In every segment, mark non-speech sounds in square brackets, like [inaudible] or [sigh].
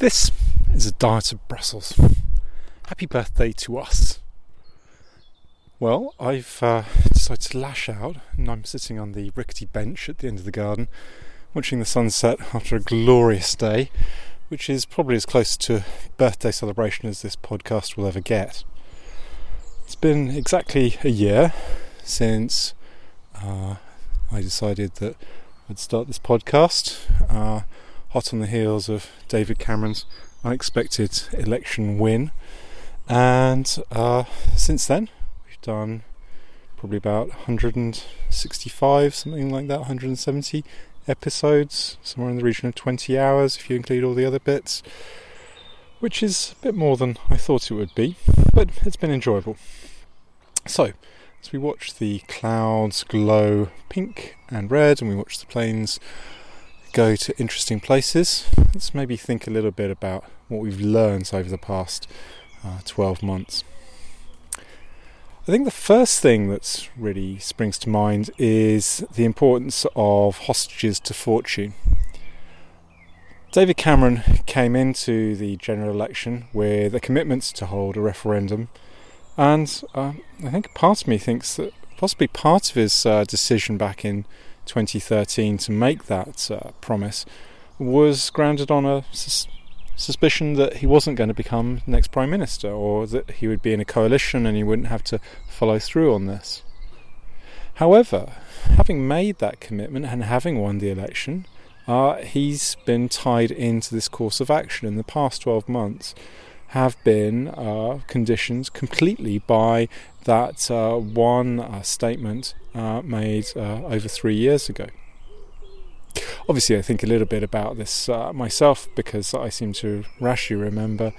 This is a diet of Brussels. Happy birthday to us. Well, I've uh, decided to lash out, and I'm sitting on the rickety bench at the end of the garden, watching the sunset after a glorious day, which is probably as close to a birthday celebration as this podcast will ever get. It's been exactly a year since uh, I decided that I'd start this podcast, uh, hot on the heels of David Cameron's unexpected election win. And uh, since then, we've done probably about 165, something like that, 170 episodes, somewhere in the region of 20 hours if you include all the other bits, which is a bit more than I thought it would be, but it's been enjoyable. So, as we watch the clouds glow pink and red, and we watch the planes go to interesting places, let's maybe think a little bit about what we've learned over the past uh, 12 months. I think the first thing that really springs to mind is the importance of hostages to fortune. David Cameron came into the general election with a commitment to hold a referendum and uh, I think part of me thinks that possibly part of his uh, decision back in 2013 to make that uh, promise was grounded on a sus- suspicion that he wasn't going to become next prime minister or that he would be in a coalition and he wouldn't have to follow through on this. However, having made that commitment and having won the election, uh, he's been tied into this course of action in the past 12 months have been uh, conditioned completely by that uh, one uh, statement uh, made uh, over three years ago. Obviously, I think a little bit about this myself because I seem to rashly remember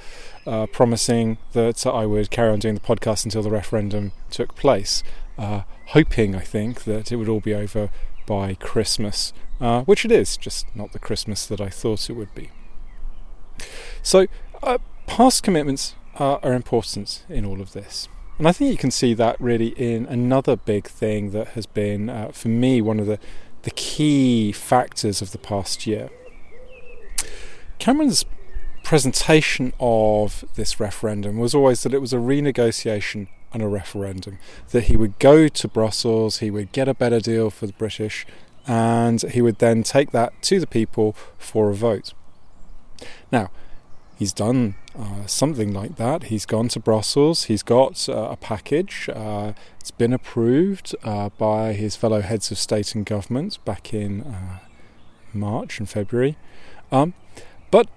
promising that I would carry on doing the podcast until the referendum took place, hoping, I think, that it would all be over by Christmas, which it is, just not the Christmas that I thought it would be. So, uh, past commitments are, are important in all of this. And I think you can see that really in another big thing that has been, uh, for me, one of the, the key factors of the past year. Cameron's presentation of this referendum was always that it was a renegotiation and a referendum, that he would go to Brussels, he would get a better deal for the British, and he would then take that to the people for a vote. Now, he's done uh, something like that. He's gone to Brussels, he's got uh, a package, uh, it's been approved uh, by his fellow heads of state and government back in uh, March and February. Um, but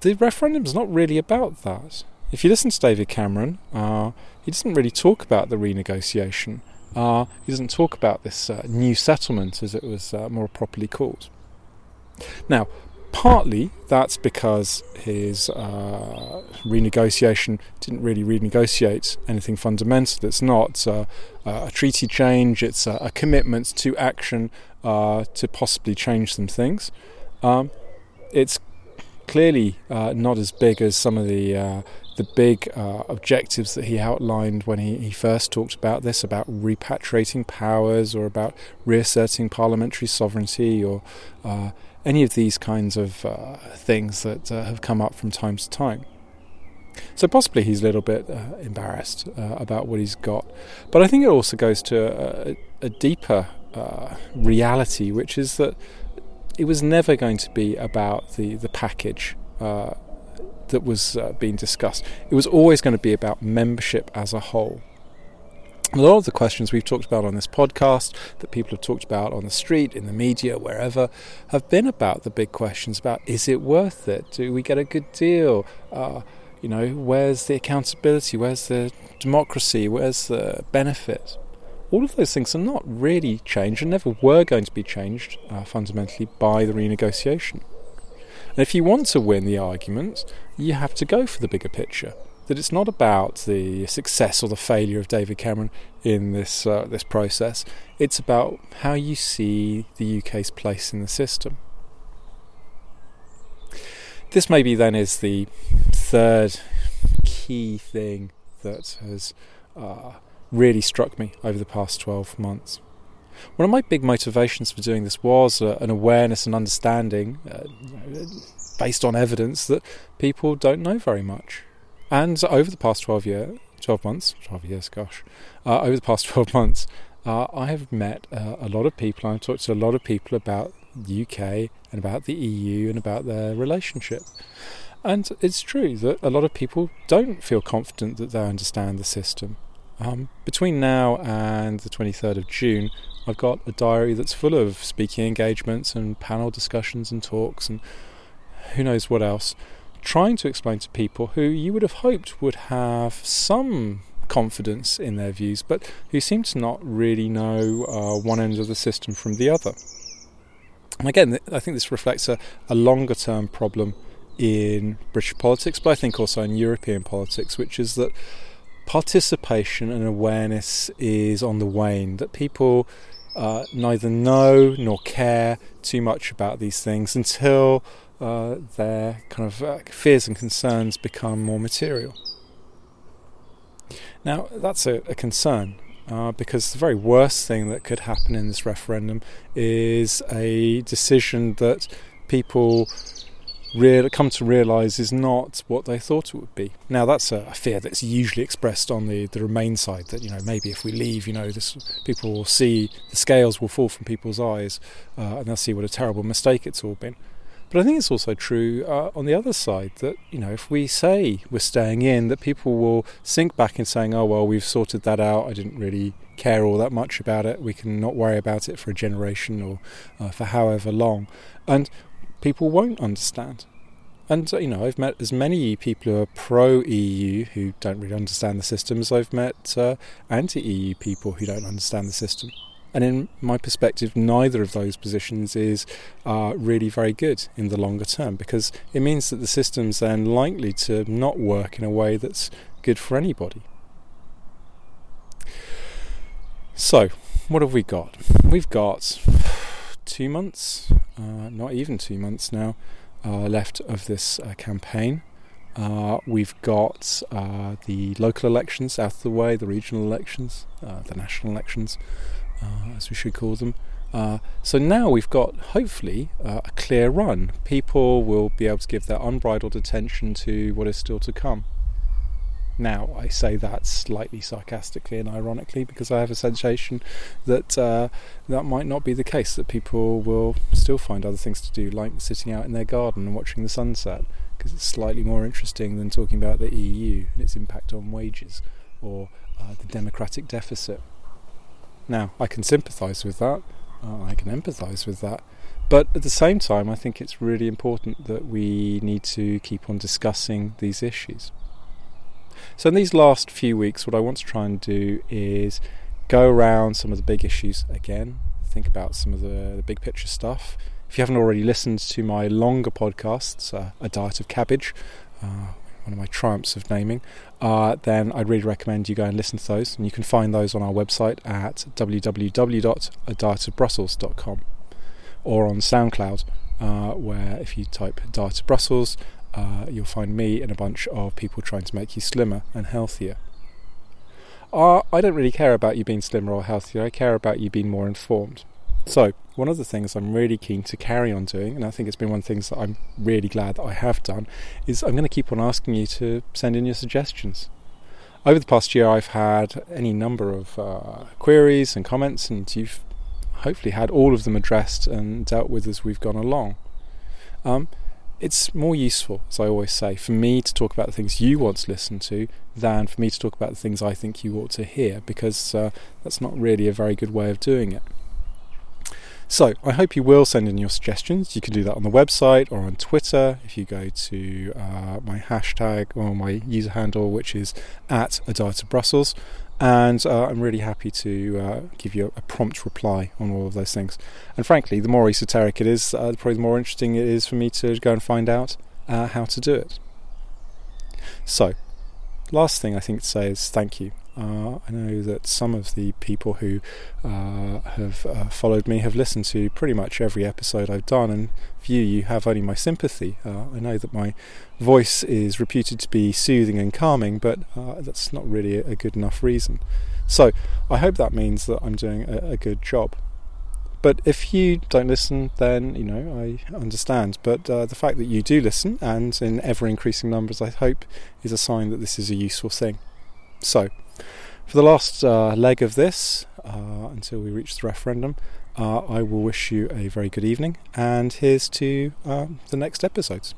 the referendum's not really about that. If you listen to David Cameron, uh, he doesn't really talk about the renegotiation. he doesn't talk about this new settlement, as it was more properly called. Now, partly that's because his uh, renegotiation didn't really renegotiate anything fundamental. It's not uh, a treaty change, it's a, a commitment to action uh, to possibly change some things. Um, it's clearly uh, not as big as some of the uh, the big uh, objectives that he outlined when he, he first talked about this about repatriating powers or about reasserting parliamentary sovereignty or uh, any of these kinds of uh, things that uh, have come up from time to time. So possibly he's a little bit uh, embarrassed uh, about what he's got, but I think it also goes to a, a deeper uh, reality, which is that it was never going to be about the the package uh, that was being discussed. It was always going to be about membership as a whole a lot of the questions we've talked about on this podcast, that people have talked about on the street, in the media, wherever, have been about the big questions about is it worth it? Do we get a good deal? Uh, you know, where's the accountability? Where's the democracy? Where's the benefit? All of those things are not really changed and never were going to be changed uh, fundamentally by the renegotiation. And if you want to win the argument, you have to go for the bigger picture that it's not about the success or the failure of David Cameron in this uh, this process. It's about how you see the UK's place in the system. This maybe then is the third key thing that has uh, really struck me over the past 12 months. One of my big motivations for doing this was uh, an awareness and understanding, uh, based on evidence that people don't know very much. And over the past 12 year, 12 months, 12 years, gosh, uh, over the past [laughs] 12 months, uh, I have met uh, a lot of people. I've talked to a lot of people about the UK and about the EU and about their relationship. And it's true that a lot of people don't feel confident that they understand the system. Um, between now and the 23rd of June, I've got a diary that's full of speaking engagements and panel discussions and talks and who knows what else, trying to explain to people who you would have hoped would have some confidence in their views, but who seem to not really know uh, one end of the system from the other. And again, I think this reflects a, a longer term problem in British politics, but I think also in European politics, which is that participation and awareness is on the wane, that people uh, neither know nor care too much about these things until uh, their kind of uh, fears and concerns become more material. Now, that's a, a concern uh, because the very worst thing that could happen in this referendum is a decision that people real, come to realise is not what they thought it would be. Now that's a, a, fear that's usually expressed on the, the Remain side that you know maybe if we leave, you know, this people will see the scales will fall from people's eyes uh, and they'll see what a terrible mistake it's all been. But I think it's also true uh, on the other side that you know if we say we're staying in, that people will sink back in saying, "Oh well, we've sorted that out. I didn't really care all that much about it. We can not worry about it for a generation or uh, for however long," and people won't understand. And uh, you know, I've met as many people who are pro EU who don't really understand the system as I've met uh, anti EU people who don't understand the system. And in my perspective, neither of those positions is uh, really very good in the longer term because it means that the system's then likely to not work in a way that's good for anybody. So, what have we got? We've got two months, uh, not even two months now, uh, left of this uh, campaign. Uh, we've got uh, the local elections out of the way, the regional elections, uh, the national elections, as we should call them. so now we've got hopefully a clear run. People will be able to give their unbridled attention to what is still to come. Now, I say that slightly sarcastically and ironically because I have a sensation that uh, that might not be the case, that people will still find other things to do, like sitting out in their garden and watching the sunset, because it's slightly more interesting than talking about the EU and its impact on wages or uh, the democratic deficit. Now, I can sympathise with that, uh, I can empathise with that, but at the same time, I think it's really important that we need to keep on discussing these issues. So, in these last few weeks, what I want to try and do is go around some of the big issues again, think about some of the, the big picture stuff. If you haven't already listened to my longer podcasts, uh, A Diet of Cabbage, uh, one of my triumphs of naming, uh, then I'd really recommend you go and listen to those. And you can find those on our website at www.adietofbrussels.com or on SoundCloud, uh, where if you type Diet of Brussels, uh, you'll find me and a bunch of people trying to make you slimmer and healthier. Uh, I don't really care about you being slimmer or healthier, I care about you being more informed. So, one of the things I'm really keen to carry on doing, and I think it's been one of the things that I'm really glad that I have done, is I'm going to keep on asking you to send in your suggestions. Over the past year, I've had any number of uh, queries and comments, and you've hopefully had all of them addressed and dealt with as we've gone along. Um, it's more useful, as I always say, for me to talk about the things you want to listen to than for me to talk about the things I think you ought to hear, because uh, that's not really a very good way of doing it. So, I hope you will send in your suggestions. You can do that on the website or on Twitter if you go to uh, my hashtag or my user handle, which is at a diet of Brussels and uh, I'm really happy to uh, give you a, a, prompt reply on all of those things. And frankly, the more esoteric it is, uh, probably the more interesting it is for me to go and find out uh, how to do it. So, last thing I think to say is thank you. Uh, I know that some of the people who uh, have uh, followed me have listened to pretty much every episode I've done, and for you, you have only my sympathy. Uh, I know that my voice is reputed to be soothing and calming, but uh, that's not really a good enough reason. So I hope that means that I'm doing a, a good job. But if you don't listen, then you know I understand. But uh, the fact that you do listen, and in ever increasing numbers, I hope, is a sign that this is a useful thing. So, for the last uh, leg of this, uh, until we reach the referendum, uh, I will wish you a very good evening, and here's to um, the next episodes.